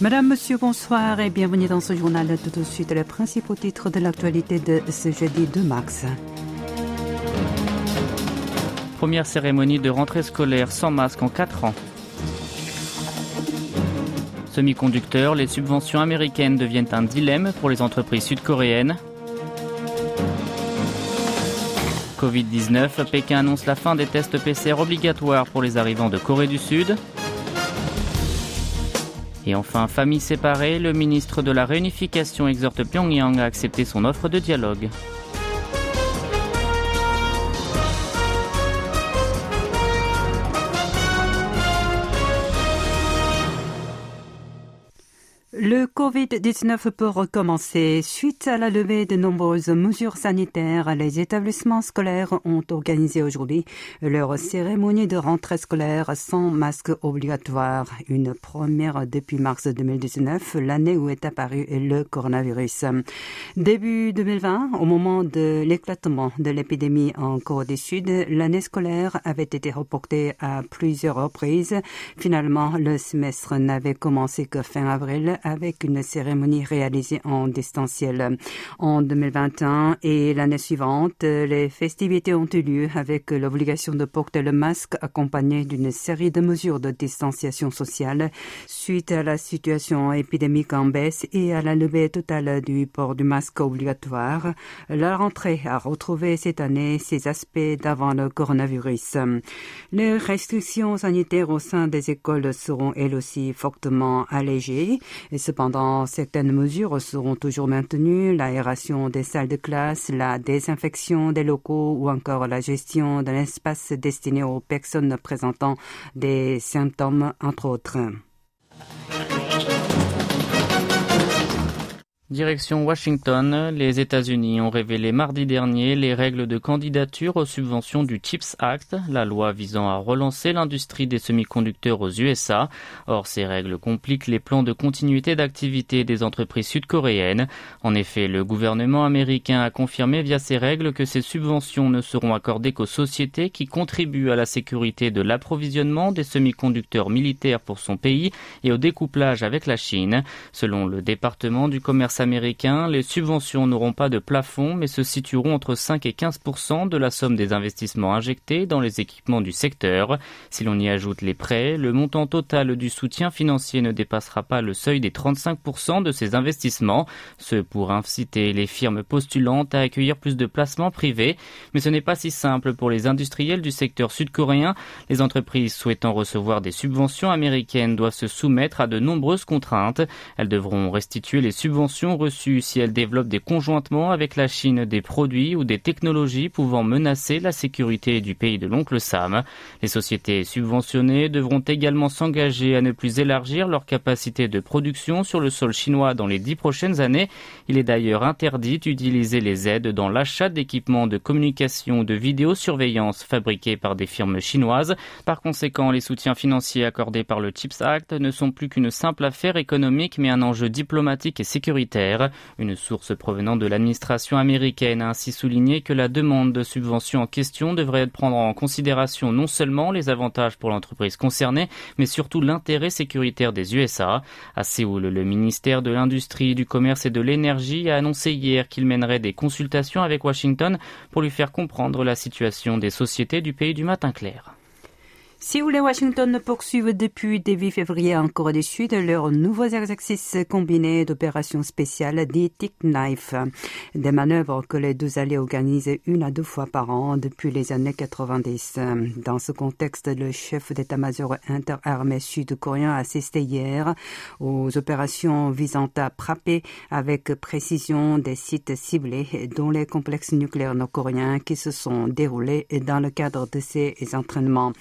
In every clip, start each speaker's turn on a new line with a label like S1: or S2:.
S1: Madame, Monsieur, bonsoir et bienvenue dans ce journal. Tout de suite, les principaux titres de l'actualité de ce jeudi 2 mars.
S2: Première cérémonie de rentrée scolaire sans masque en 4 ans. Semi-conducteurs, les subventions américaines deviennent un dilemme pour les entreprises sud-coréennes. Covid-19, Pékin annonce la fin des tests PCR obligatoires pour les arrivants de Corée du Sud. Et enfin, famille séparée, le ministre de la Réunification exhorte Pyongyang à accepter son offre de dialogue.
S1: Le Covid-19 peut recommencer. Suite à la levée de nombreuses mesures sanitaires, les établissements scolaires ont organisé aujourd'hui leur cérémonie de rentrée scolaire sans masque obligatoire. Une première depuis mars 2019, l'année où est apparu le coronavirus. Début 2020, au moment de l'éclatement de l'épidémie en Corée du Sud, l'année scolaire avait été reportée à plusieurs reprises. Finalement, le semestre n'avait commencé que fin avril avec une cérémonie réalisée en distanciel. En 2021 et l'année suivante, les festivités ont eu lieu avec l'obligation de porter le masque accompagné d'une série de mesures de distanciation sociale suite à la situation épidémique en baisse et à la levée totale du port du masque obligatoire. La rentrée a retrouvé cette année ses aspects d'avant le coronavirus. Les restrictions sanitaires au sein des écoles seront elles aussi fortement allégées. Cependant, certaines mesures seront toujours maintenues, l'aération des salles de classe, la désinfection des locaux ou encore la gestion d'un espace destiné aux personnes présentant des symptômes, entre autres.
S2: Direction Washington, les États-Unis ont révélé mardi dernier les règles de candidature aux subventions du CHIPS Act, la loi visant à relancer l'industrie des semi-conducteurs aux USA. Or, ces règles compliquent les plans de continuité d'activité des entreprises sud-coréennes. En effet, le gouvernement américain a confirmé via ces règles que ces subventions ne seront accordées qu'aux sociétés qui contribuent à la sécurité de l'approvisionnement des semi-conducteurs militaires pour son pays et au découplage avec la Chine. Selon le département du commerce américain, les subventions n'auront pas de plafond mais se situeront entre 5 et 15% de la somme des investissements injectés dans les équipements du secteur. Si l'on y ajoute les prêts, le montant total du soutien financier ne dépassera pas le seuil des 35% de ces investissements, ce pour inciter les firmes postulantes à accueillir plus de placements privés. Mais ce n'est pas si simple pour les industriels du secteur sud-coréen. Les entreprises souhaitant recevoir des subventions américaines doivent se soumettre à de nombreuses contraintes. Elles devront restituer les subventions reçues si elles développent des conjointements avec la Chine des produits ou des technologies pouvant menacer la sécurité du pays de l'oncle Sam. Les sociétés subventionnées devront également s'engager à ne plus élargir leur capacité de production sur le sol chinois dans les dix prochaines années. Il est d'ailleurs interdit d'utiliser les aides dans l'achat d'équipements de communication ou de vidéosurveillance fabriqués par des firmes chinoises. Par conséquent, les soutiens financiers accordés par le CHIPS Act ne sont plus qu'une simple affaire économique mais un enjeu diplomatique et sécuritaire. Une source provenant de l'administration américaine a ainsi souligné que la demande de subvention en question devrait prendre en considération non seulement les avantages pour l'entreprise concernée, mais surtout l'intérêt sécuritaire des USA. À Séoul, le ministère de l'Industrie, du Commerce et de l'Énergie a annoncé hier qu'il mènerait des consultations avec Washington pour lui faire comprendre la situation des sociétés du pays du matin clair.
S1: Séoul et Washington poursuivent depuis début février en Corée du Sud leurs nouveaux exercices combinés d'opérations spéciales dits Knife, des manœuvres que les deux alliés organisent une à deux fois par an depuis les années 90. Dans ce contexte, le chef d'état-major interarmé sud-coréen a assisté hier aux opérations visant à frapper avec précision des sites ciblés dont les complexes nucléaires nord-coréens qui se sont déroulés dans le cadre de ces entraînements.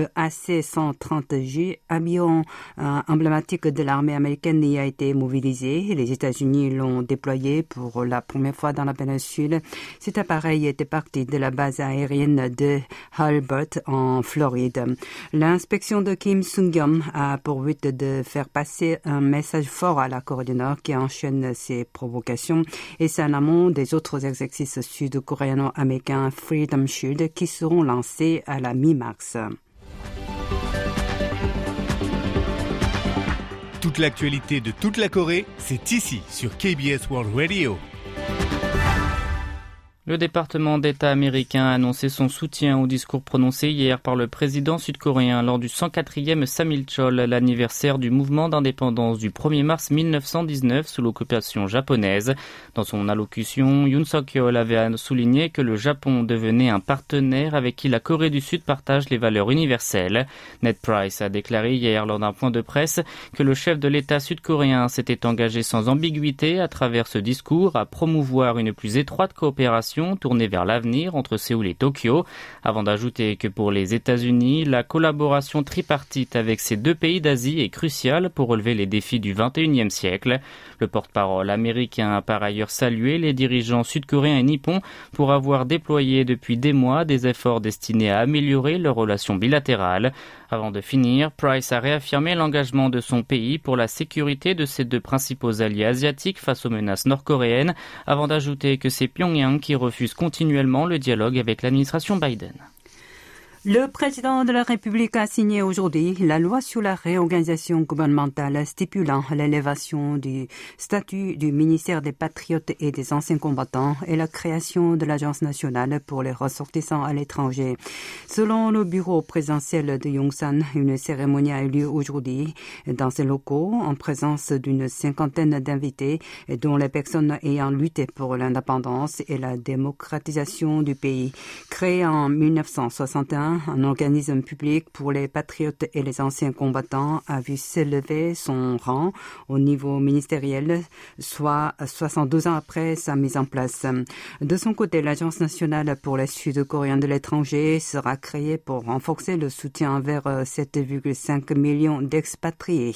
S1: Le AC-130J, avion euh, emblématique de l'armée américaine, y a été mobilisé. Les États-Unis l'ont déployé pour la première fois dans la péninsule. Cet appareil était parti de la base aérienne de Hulbert en Floride. L'inspection de Kim Sung-yom a pour but de faire passer un message fort à la Corée du Nord qui enchaîne ses provocations et c'est en amont des autres exercices sud-coréano-américains Freedom Shield qui seront lancés à la mi-mars.
S3: Toute l'actualité de toute la Corée, c'est ici sur KBS World Radio.
S2: Le département d'État américain a annoncé son soutien au discours prononcé hier par le président sud-coréen lors du 104e Samilchol, l'anniversaire du mouvement d'indépendance du 1er mars 1919 sous l'occupation japonaise. Dans son allocution, Yoon Suk-yeol avait souligné que le Japon devenait un partenaire avec qui la Corée du Sud partage les valeurs universelles. Ned Price a déclaré hier lors d'un point de presse que le chef de l'État sud-coréen s'était engagé sans ambiguïté à travers ce discours à promouvoir une plus étroite coopération tournée vers l'avenir entre Séoul et Tokyo, avant d'ajouter que pour les États-Unis, la collaboration tripartite avec ces deux pays d'Asie est cruciale pour relever les défis du XXIe siècle. Le porte-parole américain a par ailleurs salué les dirigeants sud-coréens et nippons pour avoir déployé depuis des mois des efforts destinés à améliorer leurs relations bilatérales. Avant de finir, Price a réaffirmé l'engagement de son pays pour la sécurité de ses deux principaux alliés asiatiques face aux menaces nord-coréennes, avant d'ajouter que c'est Pyongyang qui refuse continuellement le dialogue avec l'administration Biden.
S1: Le président de la République a signé aujourd'hui la loi sur la réorganisation gouvernementale stipulant l'élévation du statut du ministère des Patriotes et des anciens combattants et la création de l'Agence nationale pour les ressortissants à l'étranger. Selon le bureau présidentiel de Yongsan, une cérémonie a eu lieu aujourd'hui dans ces locaux en présence d'une cinquantaine d'invités dont les personnes ayant lutté pour l'indépendance et la démocratisation du pays. Créé en 1961, un organisme public pour les patriotes et les anciens combattants, a vu s'élever son rang au niveau ministériel, soit 72 ans après sa mise en place. De son côté, l'Agence nationale pour les Sud-Coréens de l'étranger sera créée pour renforcer le soutien envers 7,5 millions d'expatriés.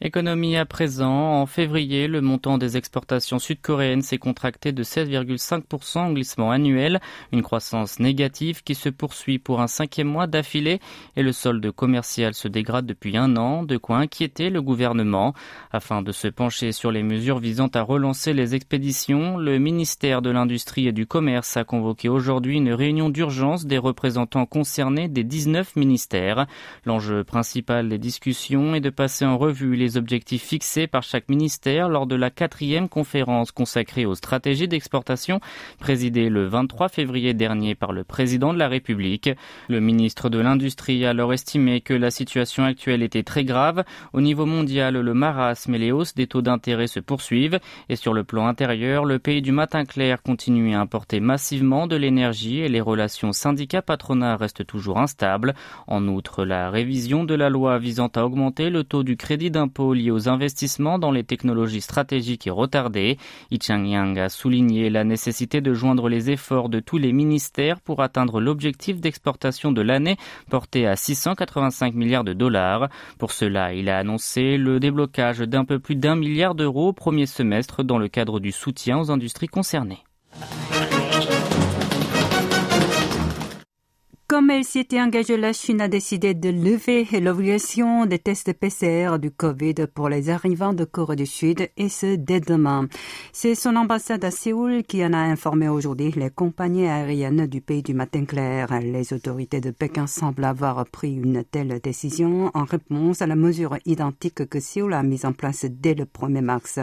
S2: Économie à présent. En février, le montant des exportations sud-coréennes s'est contracté de 7,5% en glissement annuel, une croissance négative qui se poursuit pour un cinquième mois d'affilée et le solde commercial se dégrade depuis un an, de quoi inquiéter le gouvernement. Afin de se pencher sur les mesures visant à relancer les expéditions, le ministère de l'Industrie et du Commerce a convoqué aujourd'hui une réunion d'urgence des représentants concernés des 19 ministères. L'enjeu principal des discussions est de passer en revue les les objectifs fixés par chaque ministère lors de la quatrième conférence consacrée aux stratégies d'exportation présidée le 23 février dernier par le président de la République. Le ministre de l'Industrie a alors estimé que la situation actuelle était très grave. Au niveau mondial, le marasme et les hausses des taux d'intérêt se poursuivent et sur le plan intérieur, le pays du matin clair continue à importer massivement de l'énergie et les relations syndicats-patronat restent toujours instables. En outre, la révision de la loi visant à augmenter le taux du crédit d'impôt liés aux investissements dans les technologies stratégiques est retardé. Yi Chang-yang a souligné la nécessité de joindre les efforts de tous les ministères pour atteindre l'objectif d'exportation de l'année porté à 685 milliards de dollars. Pour cela, il a annoncé le déblocage d'un peu plus d'un milliard d'euros au premier semestre dans le cadre du soutien aux industries concernées.
S1: Comme elle s'y était engagée, la Chine a décidé de lever l'obligation des tests PCR du Covid pour les arrivants de Corée du Sud et ce dès demain. C'est son ambassade à Séoul qui en a informé aujourd'hui les compagnies aériennes du pays du matin clair. Les autorités de Pékin semblent avoir pris une telle décision en réponse à la mesure identique que Séoul a mise en place dès le 1er mars.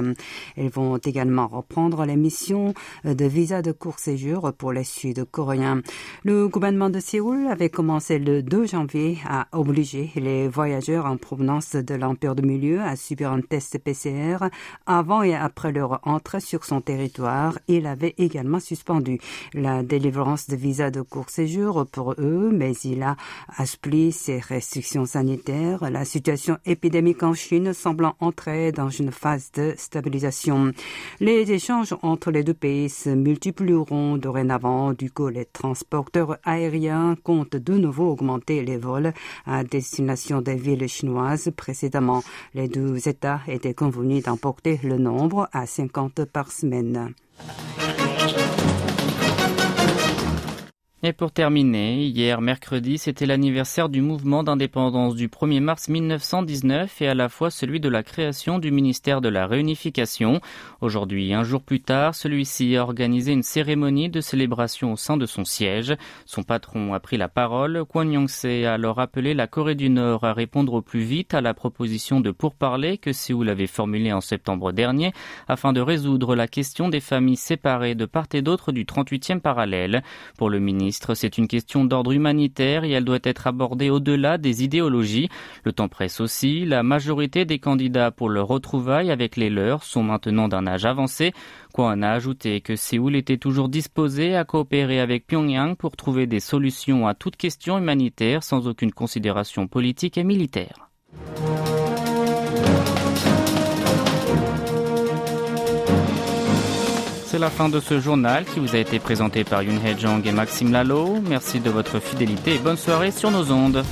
S1: Elles vont également reprendre les missions de visa de court séjour pour les Sud-Coréens. Le gouvernement de Séoul avait commencé le 2 janvier à obliger les voyageurs en provenance de l'Empire du Milieu à subir un test PCR avant et après leur entrée sur son territoire. Il avait également suspendu la délivrance de visas de court séjour pour eux, mais il a assoupli ses restrictions sanitaires. La situation épidémique en Chine semblant entrer dans une phase de stabilisation. Les échanges entre les deux pays se multiplieront dorénavant. Du coup, les transporteurs aériens compte de nouveau augmenter les vols à destination des villes chinoises. Précédemment, les deux États étaient convenus d'emporter le nombre à 50 par semaine.
S2: Et pour terminer, hier mercredi, c'était l'anniversaire du mouvement d'indépendance du 1er mars 1919 et à la fois celui de la création du ministère de la Réunification. Aujourd'hui, un jour plus tard, celui-ci a organisé une cérémonie de célébration au sein de son siège. Son patron a pris la parole. Kwon Yong-se a alors appelé la Corée du Nord à répondre au plus vite à la proposition de pourparler que Séoul avait formulée en septembre dernier afin de résoudre la question des familles séparées de part et d'autre du 38e parallèle. Pour le ministre, c'est une question d'ordre humanitaire et elle doit être abordée au-delà des idéologies. Le temps presse aussi. La majorité des candidats pour le retrouvailles avec les leurs sont maintenant d'un âge avancé. Kwan a ajouté que Séoul était toujours disposé à coopérer avec Pyongyang pour trouver des solutions à toute question humanitaire sans aucune considération politique et militaire? C'est la fin de ce journal qui vous a été présenté par Yoon Hee Jong et Maxime Lalo. Merci de votre fidélité et bonne soirée sur nos ondes.